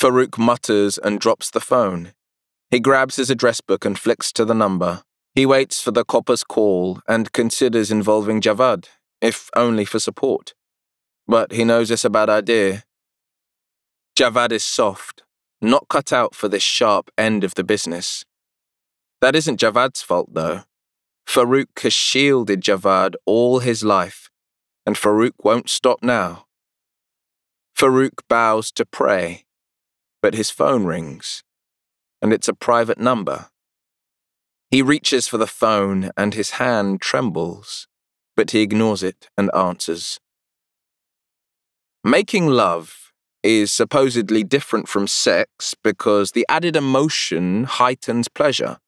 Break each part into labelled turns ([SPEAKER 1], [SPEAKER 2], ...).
[SPEAKER 1] Farouk mutters and drops the phone. He grabs his address book and flicks to the number. He waits for the copper's call and considers involving Javad, if only for support. But he knows it's a bad idea. Javad is soft, not cut out for this sharp end of the business. That isn't Javad's fault, though. Farouk has shielded Javad all his life, and Farouk won't stop now. Farouk bows to pray, but his phone rings, and it's a private number. He reaches for the phone and his hand trembles, but he ignores it and answers. Making love is supposedly different from sex because the added emotion heightens pleasure.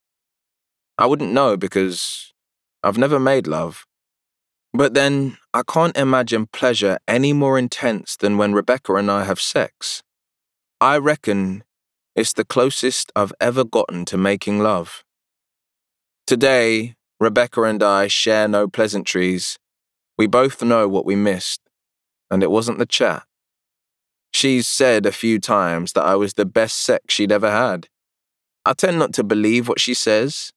[SPEAKER 1] I wouldn't know because I've never made love. But then, I can't imagine pleasure any more intense than when Rebecca and I have sex. I reckon it's the closest I've ever gotten to making love. Today, Rebecca and I share no pleasantries. We both know what we missed, and it wasn't the chat. She's said a few times that I was the best sex she'd ever had. I tend not to believe what she says,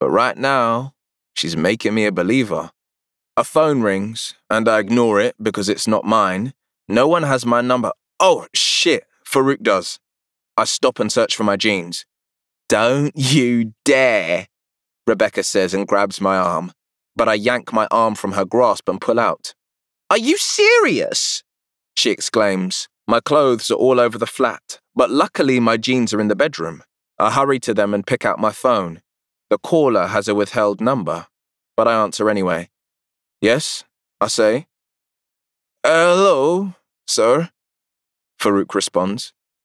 [SPEAKER 1] but right now, she's making me a believer. A phone rings, and I ignore it because it's not mine. No one has my number. Oh, shit, Farouk does. I stop and search for my jeans. Don't you dare, Rebecca says and grabs my arm, but I yank my arm from her grasp and pull out. Are you serious? She exclaims. My clothes are all over the flat, but luckily my jeans are in the bedroom. I hurry to them and pick out my phone. The caller has a withheld number, but I answer anyway. Yes, I say. Hello, sir, Farouk responds.